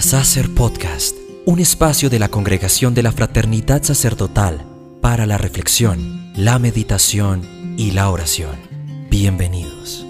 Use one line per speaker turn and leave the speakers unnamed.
Sacer Podcast, un espacio de la Congregación de la Fraternidad Sacerdotal para la reflexión, la meditación y la oración. Bienvenidos.